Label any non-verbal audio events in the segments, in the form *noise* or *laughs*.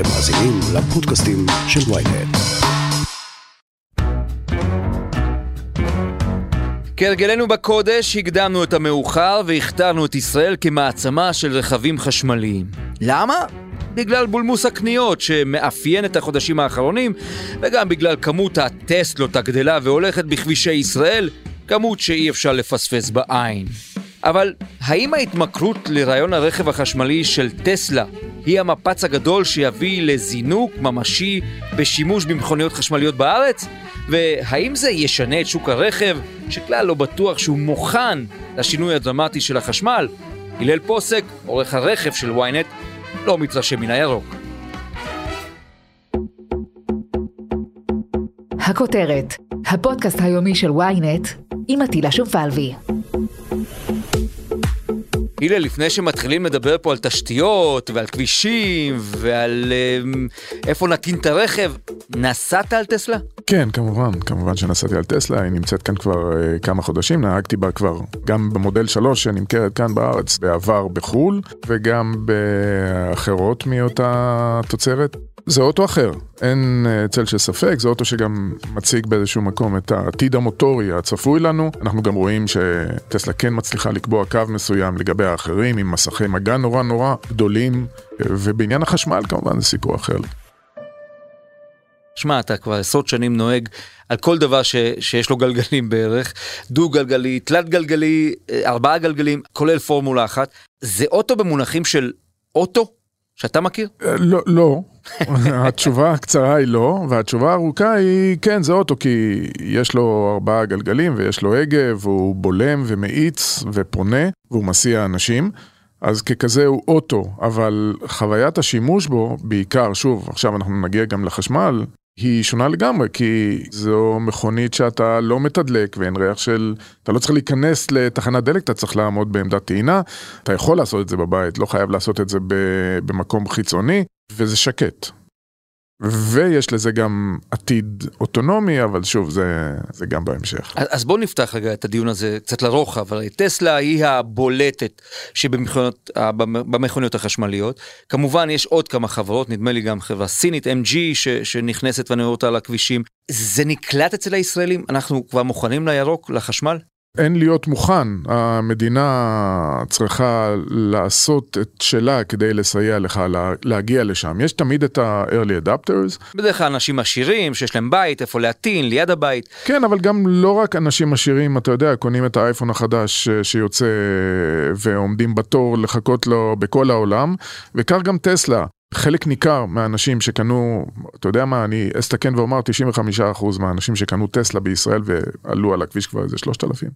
אתם מאזינים לפודקאסטים של ויינט. כהרגלנו בקודש, הקדמנו את המאוחר והכתרנו את ישראל כמעצמה של רכבים חשמליים. למה? בגלל בולמוס הקניות שמאפיין את החודשים האחרונים, וגם בגלל כמות הטסלות הגדלה והולכת בכבישי ישראל, כמות שאי אפשר לפספס בעין. אבל האם ההתמכרות לרעיון הרכב החשמלי של טסלה היא המפץ הגדול שיביא לזינוק ממשי בשימוש במכוניות חשמליות בארץ? והאם זה ישנה את שוק הרכב, שכלל לא בטוח שהוא מוכן לשינוי הדרמטי של החשמל? הלל פוסק, עורך הרכב של ynet, לא מתרשם מן הירוק. הכותרת, הפודקאסט היומי של ynet עם עטילה שומפלבי. הנה, לפני שמתחילים לדבר פה על תשתיות ועל כבישים ועל אה, איפה נקים את הרכב, נסעת על טסלה? כן, כמובן, כמובן שנסעתי על טסלה, היא נמצאת כאן כבר uh, כמה חודשים, נהגתי בה כבר גם במודל 3 שנמכרת כאן בארץ, בעבר בחו"ל, וגם באחרות מאותה תוצרת. זה אוטו אחר, אין uh, צל של ספק, זה אוטו שגם מציג באיזשהו מקום את העתיד המוטורי הצפוי לנו. אנחנו גם רואים שטסלה כן מצליחה לקבוע קו מסוים לגבי האחרים, עם מסכי מגע נורא נורא גדולים, ובעניין החשמל כמובן זה סיפור אחר. שמע, אתה כבר עשרות שנים נוהג על כל דבר ש, שיש לו גלגלים בערך, דו גלגלי, תלת גלגלי, ארבעה גלגלים, כולל פורמולה אחת. זה אוטו במונחים של אוטו שאתה מכיר? לא, לא. *laughs* התשובה הקצרה היא לא, והתשובה הארוכה היא כן, זה אוטו, כי יש לו ארבעה גלגלים ויש לו הגה, והוא בולם ומאיץ ופונה, והוא מסיע אנשים. אז ככזה הוא אוטו, אבל חוויית השימוש בו, בעיקר, שוב, עכשיו אנחנו נגיע גם לחשמל, היא שונה לגמרי, כי זו מכונית שאתה לא מתדלק ואין ריח של... אתה לא צריך להיכנס לתחנת דלק, אתה צריך לעמוד בעמדת טעינה. אתה יכול לעשות את זה בבית, לא חייב לעשות את זה במקום חיצוני, וזה שקט. ויש לזה גם עתיד אוטונומי, אבל שוב, זה, זה גם בהמשך. אז בואו נפתח רגע את הדיון הזה קצת לרוחב, הרי טסלה היא הבולטת שבמכוניות במכוניות החשמליות. כמובן יש עוד כמה חברות, נדמה לי גם חברה סינית, MG, ש, שנכנסת ואני רואה אותה על הכבישים. זה נקלט אצל הישראלים? אנחנו כבר מוכנים לירוק, לחשמל? אין להיות מוכן, המדינה צריכה לעשות את שלה כדי לסייע לך להגיע לשם. יש תמיד את ה-early adapters. בדרך כלל אנשים עשירים שיש להם בית, איפה להטעין, ליד הבית. כן, אבל גם לא רק אנשים עשירים, אתה יודע, קונים את האייפון החדש שיוצא ועומדים בתור לחכות לו בכל העולם, וכך גם טסלה. חלק ניכר מהאנשים שקנו, אתה יודע מה, אני אסתכן ואומר 95% מהאנשים שקנו טסלה בישראל ועלו על הכביש כבר איזה 3,000,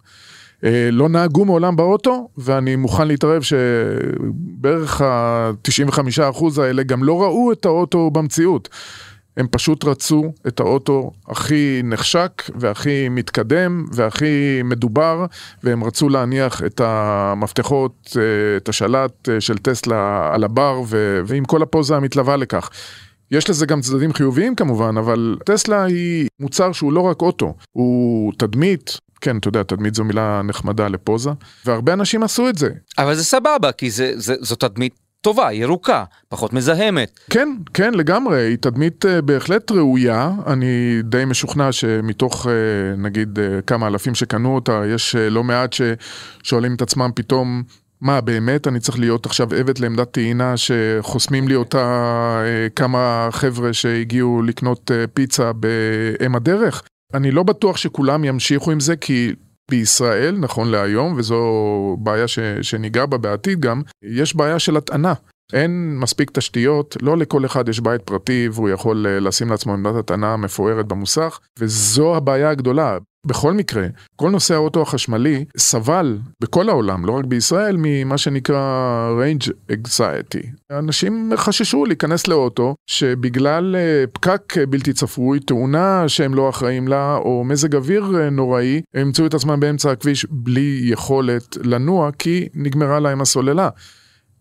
אה, לא נהגו מעולם באוטו, ואני מוכן להתערב שבערך ה-95% האלה גם לא ראו את האוטו במציאות. הם פשוט רצו את האוטו הכי נחשק והכי מתקדם והכי מדובר, והם רצו להניח את המפתחות, אה, את השלט אה, של טסלה על הבר, ועם כל הפוזה המתלווה לכך. יש לזה גם צדדים חיוביים כמובן, אבל טסלה היא מוצר שהוא לא רק אוטו, הוא תדמית, כן, אתה יודע, תדמית זו מילה נחמדה לפוזה, והרבה אנשים עשו את זה. אבל זה סבבה, כי זה, זה, זו תדמית טובה, ירוקה, פחות מזהמת. כן, כן, לגמרי, היא תדמית uh, בהחלט ראויה. אני די משוכנע שמתוך uh, נגיד uh, כמה אלפים שקנו אותה, יש לא מעט ששואלים את עצמם פתאום, מה באמת אני צריך להיות עכשיו עבד לעמדת טעינה שחוסמים לי אותה כמה חבר'ה שהגיעו לקנות פיצה באם הדרך? אני לא בטוח שכולם ימשיכו עם זה כי בישראל, נכון להיום, וזו בעיה ש, שניגע בה בעתיד גם, יש בעיה של הטענה. אין מספיק תשתיות, לא לכל אחד יש בית פרטי והוא יכול אה, לשים לעצמו עמדת הטענה מפוארת במוסך, וזו הבעיה הגדולה. בכל מקרה, כל נושא האוטו החשמלי סבל בכל העולם, לא רק בישראל, ממה שנקרא range anxiety. אנשים חששו להיכנס לאוטו שבגלל אה, פקק בלתי צפוי, תאונה שהם לא אחראים לה, או מזג אוויר אה, נוראי, הם ימצאו את עצמם באמצע הכביש בלי יכולת לנוע, כי נגמרה להם הסוללה.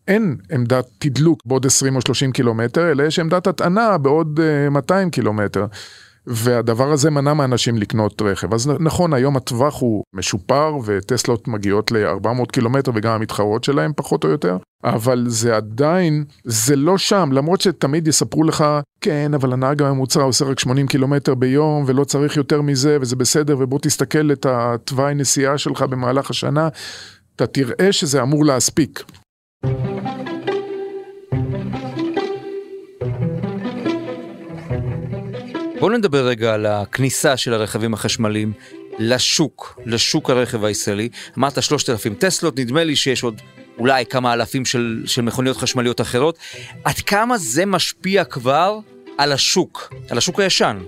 אין עמדת תדלוק בעוד 20 או 30 קילומטר, אלא יש עמדת הטענה בעוד 200 אה, קילומטר. והדבר הזה מנע מאנשים לקנות רכב. אז נכון, היום הטווח הוא משופר וטסלות מגיעות ל-400 קילומטר וגם המתחרות שלהם פחות או יותר, אבל זה עדיין, זה לא שם, למרות שתמיד יספרו לך, כן, אבל הנהג הממוצע עושה רק 80 קילומטר ביום ולא צריך יותר מזה וזה בסדר ובוא תסתכל את התוואי נסיעה שלך במהלך השנה, אתה תראה שזה אמור להספיק. בואו נדבר רגע על הכניסה של הרכבים החשמליים לשוק, לשוק הרכב הישראלי. אמרת 3,000 טסלות, נדמה לי שיש עוד אולי כמה אלפים של, של מכוניות חשמליות אחרות. עד כמה זה משפיע כבר על השוק, על השוק הישן?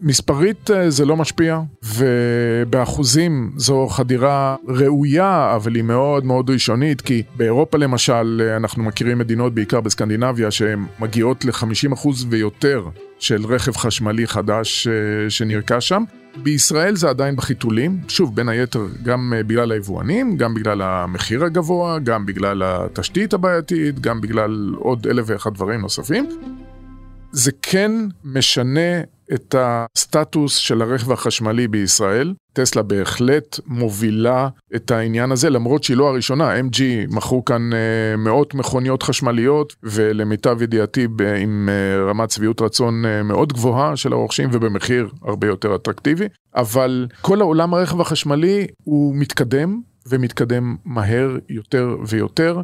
מספרית אה, זה לא משפיע, ובאחוזים זו חדירה ראויה, אבל היא מאוד מאוד ראשונית, כי באירופה למשל, אה, אנחנו מכירים מדינות, בעיקר בסקנדינביה, שהן מגיעות ל-50% ויותר של רכב חשמלי חדש אה, שנרכש שם. בישראל זה עדיין בחיתולים, שוב, בין היתר גם בגלל היבואנים, גם בגלל המחיר הגבוה, גם בגלל התשתית הבעייתית, גם בגלל עוד אלף ואחד דברים נוספים. זה כן משנה את הסטטוס של הרכב החשמלי בישראל. טסלה בהחלט מובילה את העניין הזה, למרות שהיא לא הראשונה. MG מכרו כאן uh, מאות מכוניות חשמליות, ולמיטב ידיעתי עם uh, רמת שביעות רצון uh, מאוד גבוהה של הרוכשים ובמחיר הרבה יותר אטרקטיבי. אבל כל העולם הרכב החשמלי הוא מתקדם, ומתקדם מהר יותר ויותר.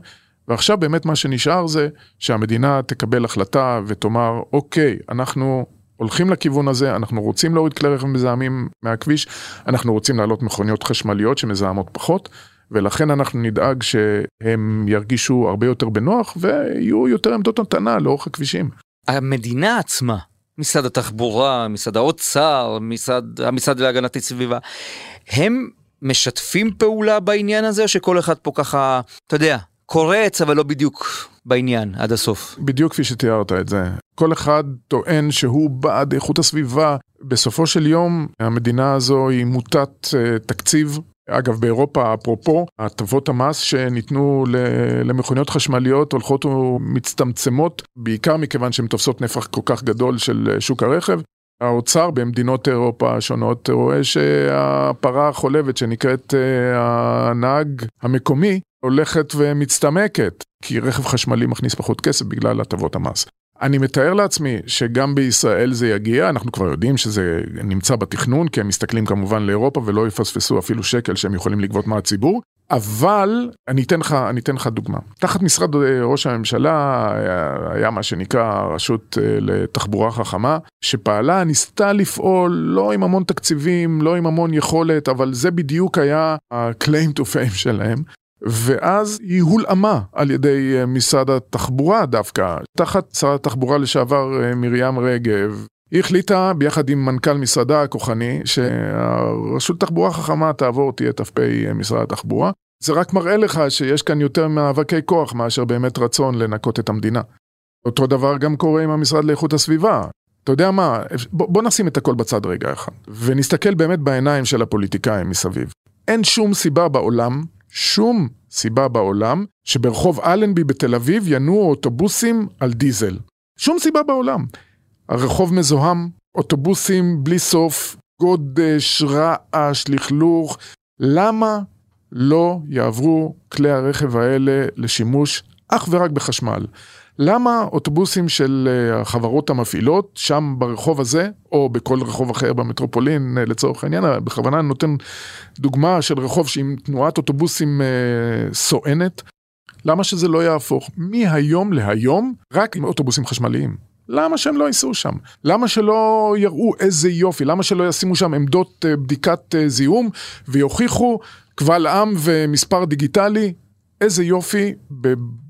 ועכשיו באמת מה שנשאר זה שהמדינה תקבל החלטה ותאמר, אוקיי, אנחנו הולכים לכיוון הזה, אנחנו רוצים להוריד כלי רכב מזהמים מהכביש, אנחנו רוצים להעלות מכוניות חשמליות שמזהמות פחות, ולכן אנחנו נדאג שהם ירגישו הרבה יותר בנוח ויהיו יותר עמדות המתנה לאורך הכבישים. המדינה עצמה, משרד התחבורה, משרד האוצר, משרד, המשרד להגנת הסביבה, הם משתפים פעולה בעניין הזה, או שכל אחד פה ככה, אתה יודע, קורץ אבל לא בדיוק בעניין עד הסוף. בדיוק כפי שתיארת את זה. כל אחד טוען שהוא בעד איכות הסביבה. בסופו של יום המדינה הזו היא מוטת uh, תקציב. אגב, באירופה, אפרופו, הטבות המס שניתנו למכוניות חשמליות הולכות ומצטמצמות, בעיקר מכיוון שהן תופסות נפח כל כך גדול של אה, שוק הרכב. האוצר במדינות אירופה השונות רואה שהפרה החולבת שנקראת uh, הנהג המקומי הולכת ומצטמקת, כי רכב חשמלי מכניס פחות כסף בגלל הטבות המס. אני מתאר לעצמי שגם בישראל זה יגיע, אנחנו כבר יודעים שזה נמצא בתכנון, כי הם מסתכלים כמובן לאירופה ולא יפספסו אפילו שקל שהם יכולים לגבות מהציבור, אבל אני אתן לך, אני אתן לך דוגמה. תחת משרד אה, ראש הממשלה היה מה שנקרא הרשות אה, לתחבורה חכמה, שפעלה, ניסתה לפעול לא עם המון תקציבים, לא עם המון יכולת, אבל זה בדיוק היה ה-claim to fame שלהם. ואז היא הולאמה על ידי אה, משרד התחבורה דווקא, תחת שר התחבורה לשעבר אה, מרים רגב. היא החליטה ביחד עם מנכ"ל משרדה הכוחני שהרשות לתחבורה חכמה תעבור, תהיה ת"פ אה, משרד התחבורה. זה רק מראה לך שיש כאן יותר מאבקי כוח מאשר באמת רצון לנקות את המדינה. אותו דבר גם קורה עם המשרד לאיכות הסביבה. אתה יודע מה, בוא, בוא נשים את הכל בצד רגע אחד, ונסתכל באמת בעיניים של הפוליטיקאים מסביב. אין שום סיבה בעולם שום סיבה בעולם שברחוב אלנבי בתל אביב ינועו אוטובוסים על דיזל. שום סיבה בעולם. הרחוב מזוהם, אוטובוסים בלי סוף, גודש, רעש, לכלוך. למה לא יעברו כלי הרכב האלה לשימוש אך ורק בחשמל? למה אוטובוסים של אה, החברות המפעילות, שם ברחוב הזה, או בכל רחוב אחר במטרופולין אה, לצורך העניין, בכוונה אני נותן דוגמה של רחוב שעם תנועת אוטובוסים אה, סואנת, למה שזה לא יהפוך מהיום להיום רק עם אוטובוסים חשמליים? למה שהם לא ייסעו שם? למה שלא יראו איזה יופי? למה שלא ישימו שם עמדות בדיקת זיהום ויוכיחו קבל עם ומספר דיגיטלי איזה יופי,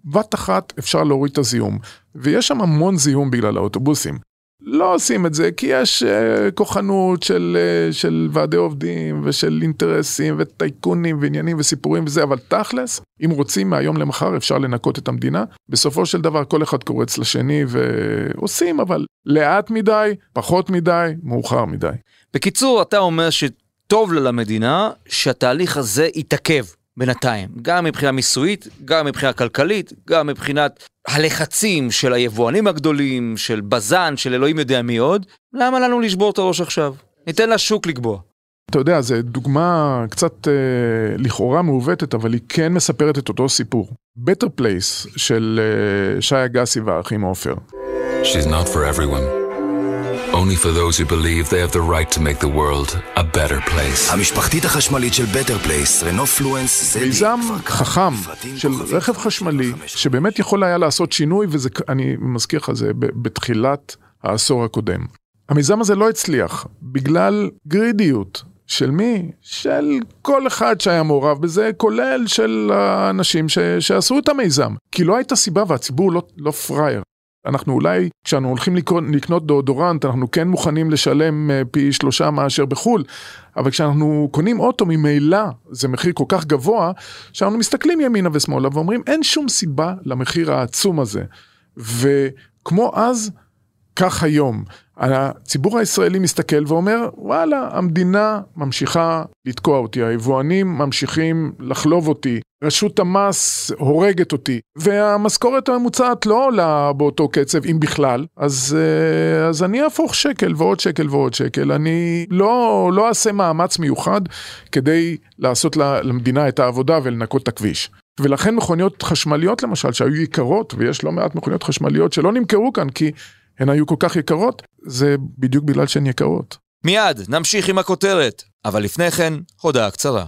בבת אחת אפשר להוריד את הזיהום. ויש שם המון זיהום בגלל האוטובוסים. לא עושים את זה כי יש uh, כוחנות של, uh, של ועדי עובדים ושל אינטרסים וטייקונים ועניינים וסיפורים וזה, אבל תכלס, אם רוצים מהיום למחר אפשר לנקות את המדינה. בסופו של דבר כל אחד קורץ לשני ועושים, אבל לאט מדי, פחות מדי, מאוחר מדי. בקיצור, אתה אומר שטוב לה למדינה שהתהליך הזה יתעכב. בינתיים, גם מבחינה מיסויית, גם מבחינה כלכלית, גם מבחינת הלחצים של היבואנים הגדולים, של בז"ן, של אלוהים יודע מי עוד, למה לנו לשבור את הראש עכשיו? ניתן לשוק לקבוע. אתה יודע, זו דוגמה קצת אה, לכאורה מעוותת, אבל היא כן מספרת את אותו סיפור. Better Place של אה, שי אגסי והאחים עופר. She's not for everyone. Only for those who believe they have the right to make the world a better place. המשפחתית החשמלית של Better Place, רנו Fluence ZE, מיזם חכם של רכב חשמלי, 5. שבאמת יכול היה לעשות שינוי, וזה, אני מזכיר לך, זה בתחילת העשור הקודם. המיזם הזה לא הצליח, בגלל greedיות. של מי? של כל אחד שהיה מעורב בזה, כולל של האנשים ש, שעשו את המיזם. כי לא הייתה סיבה והציבור לא, לא פראייר. אנחנו אולי, כשאנחנו הולכים לקנות, דאודורנט, אנחנו כן מוכנים לשלם אה, פי שלושה מאשר בחו"ל, אבל כשאנחנו קונים אוטו ממילא זה מחיר כל כך גבוה, שאנחנו מסתכלים ימינה ושמאלה ואומרים אין שום סיבה למחיר העצום הזה. וכמו אז, כך היום. הציבור הישראלי מסתכל ואומר, וואלה, המדינה ממשיכה לתקוע אותי, היבואנים ממשיכים לחלוב אותי, רשות המס הורגת אותי, והמשכורת הממוצעת לא עולה באותו קצב, אם בכלל, אז, אה, אז אני אהפוך שקל ועוד שקל ועוד שקל, אני לא, לא אעשה מאמץ מיוחד כדי לעשות למדינה את העבודה ולנקות את הכביש. ולכן מכוניות חשמליות למשל, שהיו יקרות, ויש לא מעט מכוניות חשמליות שלא נמכרו כאן כי הן היו כל כך יקרות, זה בדיוק בגלל שהן יקרות. מיד, נמשיך עם הכותרת. אבל לפני כן, הודעה קצרה.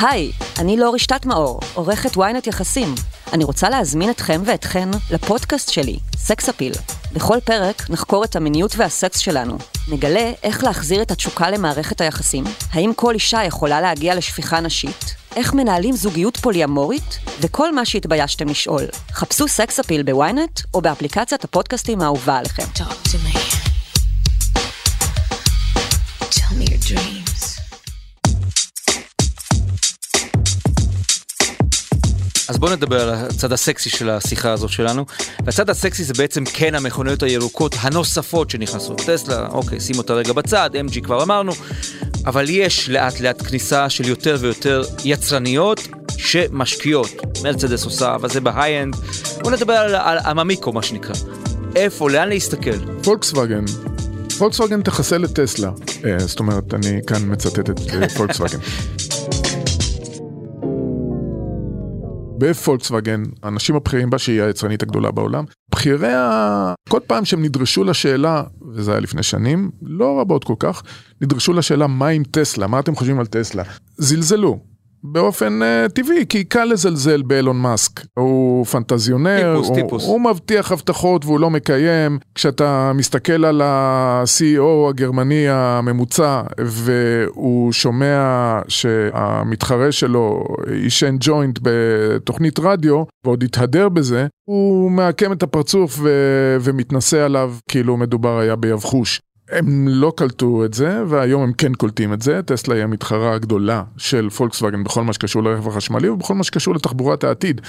היי, אני לאור רשתת מאור, עורכת ynet יחסים. אני רוצה להזמין אתכם ואתכן לפודקאסט שלי, סקס אפיל. בכל פרק נחקור את המיניות והסקס שלנו. נגלה איך להחזיר את התשוקה למערכת היחסים, האם כל אישה יכולה להגיע לשפיכה נשית, איך מנהלים זוגיות פוליאמורית, וכל מה שהתביישתם לשאול. חפשו סקס אפיל בוויינט או באפליקציית הפודקאסטים האהובה עליכם. אז בואו נדבר על הצד הסקסי של השיחה הזאת שלנו. והצד הסקסי זה בעצם כן המכוניות הירוקות הנוספות שנכנסות. טסלה, אוקיי, שים אותה רגע בצד, MG כבר אמרנו, אבל יש לאט לאט כניסה של יותר ויותר יצרניות שמשקיעות. מרצדס עושה, אבל זה ב high-end. בואו נדבר על, על הממיקו, מה שנקרא. איפה, לאן להסתכל? פולקסווגן, פולקסווגן תחסל את טסלה. אה, זאת אומרת, אני כאן מצטט את אה, *laughs* פולקסווגן. בפולקסווגן, האנשים הבכירים בה, שהיא היצרנית הגדולה בעולם, בכירי ה... כל פעם שהם נדרשו לשאלה, וזה היה לפני שנים, לא רבות כל כך, נדרשו לשאלה מה עם טסלה, מה אתם חושבים על טסלה? זלזלו. באופן uh, טבעי, כי קל לזלזל באלון מאסק. הוא פנטזיונר, טיפוס, הוא, טיפוס. הוא מבטיח הבטחות והוא לא מקיים. כשאתה מסתכל על ה-CEO הגרמני הממוצע והוא שומע שהמתחרה שלו עישן ג'וינט בתוכנית רדיו ועוד התהדר בזה, הוא מעקם את הפרצוף ו- ומתנשא עליו כאילו מדובר היה ביבחוש. הם לא קלטו את זה, והיום הם כן קולטים את זה. טסלה היא המתחרה הגדולה של פולקסווגן בכל מה שקשור לרכב החשמלי ובכל מה שקשור לתחבורת העתיד.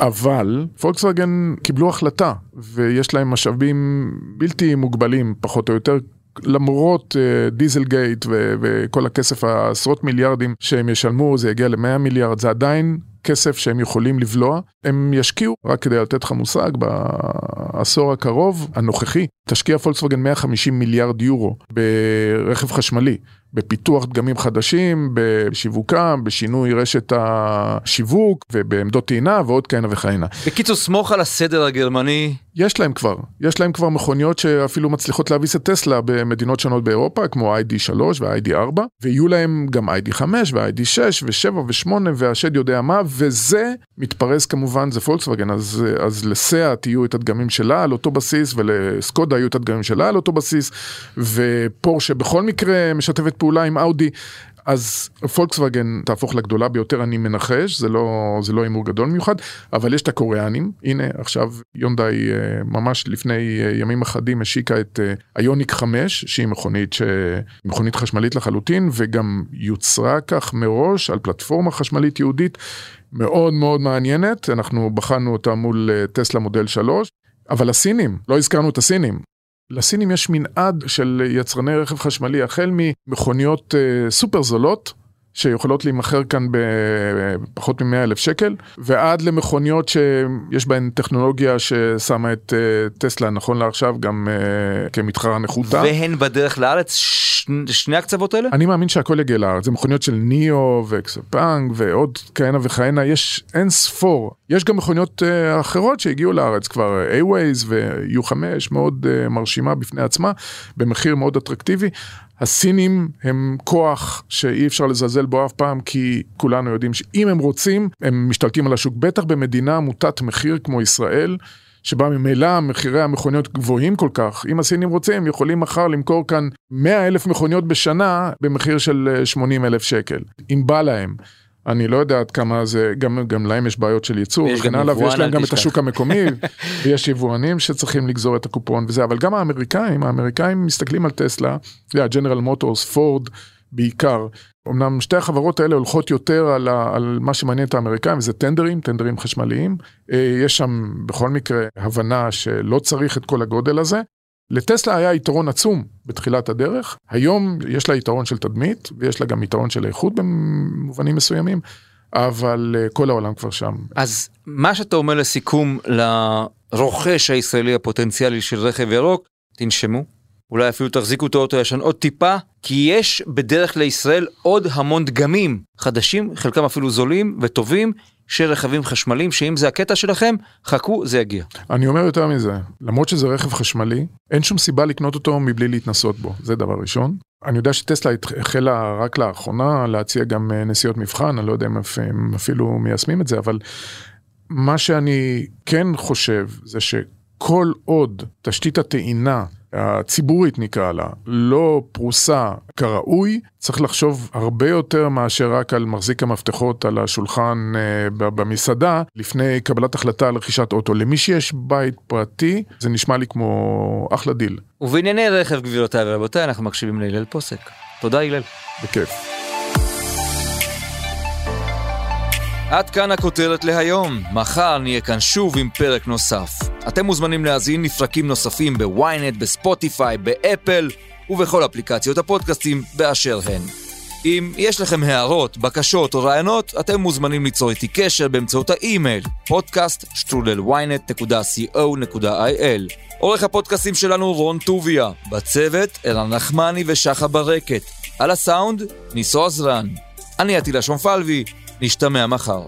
אבל פולקסווגן קיבלו החלטה, ויש להם משאבים בלתי מוגבלים, פחות או יותר, למרות uh, דיזל גייט וכל הכסף, העשרות מיליארדים שהם ישלמו, זה יגיע ל-100 מיליארד, זה עדיין כסף שהם יכולים לבלוע. הם ישקיעו, רק כדי לתת לך מושג, בעשור הקרוב, הנוכחי, תשקיע פולקסווגן 150 מיליארד יורו ברכב חשמלי. בפיתוח דגמים חדשים, בשיווקם, בשינוי רשת השיווק ובעמדות טעינה ועוד כהנה וכהנה. בקיצור, סמוך על הסדר הגרמני. יש להם כבר, יש להם כבר מכוניות שאפילו מצליחות להביס את טסלה במדינות שונות באירופה, כמו ID3 ו-ID4, ויהיו להם גם ID5 ו-ID6 ו-7 ו-8 והשד יודע מה, וזה מתפרס כמובן, זה פולקסווגן, אז, אז לסאט יהיו את הדגמים שלה על אותו בסיס, ולסקודה יהיו את הדגמים שלה על אותו בסיס, ופורשה בכל מקרה משתפת פעולה עם אאודי. אז פולקסווגן תהפוך לגדולה ביותר, אני מנחש, זה לא, זה לא הימור גדול מיוחד, אבל יש את הקוריאנים, הנה עכשיו יונדאי אה, ממש לפני אה, ימים אחדים השיקה את אה, איוניק 5, שהיא מכונית, ש... מכונית חשמלית לחלוטין, וגם יוצרה כך מראש על פלטפורמה חשמלית יהודית מאוד מאוד מעניינת, אנחנו בחנו אותה מול טסלה מודל 3, אבל הסינים, לא הזכרנו את הסינים, לסינים יש מנעד של יצרני רכב חשמלי, החל ממכוניות אה, סופר זולות, שיכולות להימכר כאן בפחות מ-100 אלף שקל, ועד למכוניות שיש בהן טכנולוגיה ששמה את אה, טסלה נכון לעכשיו גם אה, כמתחרה נחותה. והן בדרך לארץ, ש... שני הקצוות האלה? אני מאמין שהכל יגיע לארץ, זה מכוניות של ניאו ואקספאנג ועוד כהנה וכהנה, יש אין ספור. יש גם מכוניות uh, אחרות שהגיעו לארץ כבר, A-Waze ו-U5, מאוד מרשימה בפני עצמה, במחיר מאוד אטרקטיבי. הסינים הם כוח שאי אפשר לזלזל בו אף פעם, כי כולנו יודעים שאם הם רוצים, הם משתלטים על השוק, בטח במדינה מוטת מחיר כמו ישראל. שבה ממילא מחירי המכוניות גבוהים כל כך, אם הסינים רוצים, הם יכולים מחר למכור כאן 100 אלף מכוניות בשנה במחיר של 80 אלף שקל, אם בא להם. אני לא יודע עד כמה זה, גם, גם להם יש בעיות של ייצור וכן הלאה, ויש להם גם את. השוק המקומי, *laughs* ויש יבואנים שצריכים לגזור את הקופון וזה, אבל גם האמריקאים, האמריקאים מסתכלים על טסלה, יודע, ג'נרל מוטורס, פורד בעיקר. אמנם שתי החברות האלה הולכות יותר על, ה, על מה שמעניין את האמריקאים, וזה טנדרים, טנדרים חשמליים. אה, יש שם בכל מקרה הבנה שלא צריך את כל הגודל הזה. לטסלה היה יתרון עצום בתחילת הדרך, היום יש לה יתרון של תדמית, ויש לה גם יתרון של איכות במובנים מסוימים, אבל אה, כל העולם כבר שם. אז מה שאתה אומר לסיכום לרוכש הישראלי הפוטנציאלי של רכב ירוק, תנשמו. אולי אפילו תחזיקו את האוטו הישן עוד טיפה, כי יש בדרך לישראל עוד המון דגמים חדשים, חלקם אפילו זולים וטובים, של רכבים חשמליים, שאם זה הקטע שלכם, חכו, זה יגיע. אני אומר יותר מזה, למרות שזה רכב חשמלי, אין שום סיבה לקנות אותו מבלי להתנסות בו, זה דבר ראשון. אני יודע שטסלה החלה רק לאחרונה להציע גם אה, נסיעות מבחן, אני לא יודע אם אפ- הם אפילו מיישמים את זה, אבל מה שאני כן חושב זה שכל עוד תשתית הטעינה הציבורית נקרא לה, לא פרוסה כראוי, צריך לחשוב הרבה יותר מאשר רק על מחזיק המפתחות על השולחן אה, במסעדה, לפני קבלת החלטה על רכישת אוטו. למי שיש בית פרטי, זה נשמע לי כמו אחלה דיל, ובענייני רכב, גבירותיי ורבותיי, אנחנו מקשיבים להלל פוסק. תודה, הלל. בכיף. עד כאן הכותרת להיום. מחר נהיה כאן שוב עם פרק נוסף. אתם מוזמנים להזין לפרקים נוספים בוויינט, בספוטיפיי, באפל ובכל אפליקציות הפודקאסטים באשר הן. אם יש לכם הערות, בקשות או רעיונות, אתם מוזמנים ליצור איתי קשר באמצעות האימייל podcast.ynet.co.il עורך הפודקאסטים שלנו רון טוביה, בצוות ערן נחמני ושחה ברקת, על הסאונד ניסו עזרן. אני עטילה שומפלבי, נשתמע מחר.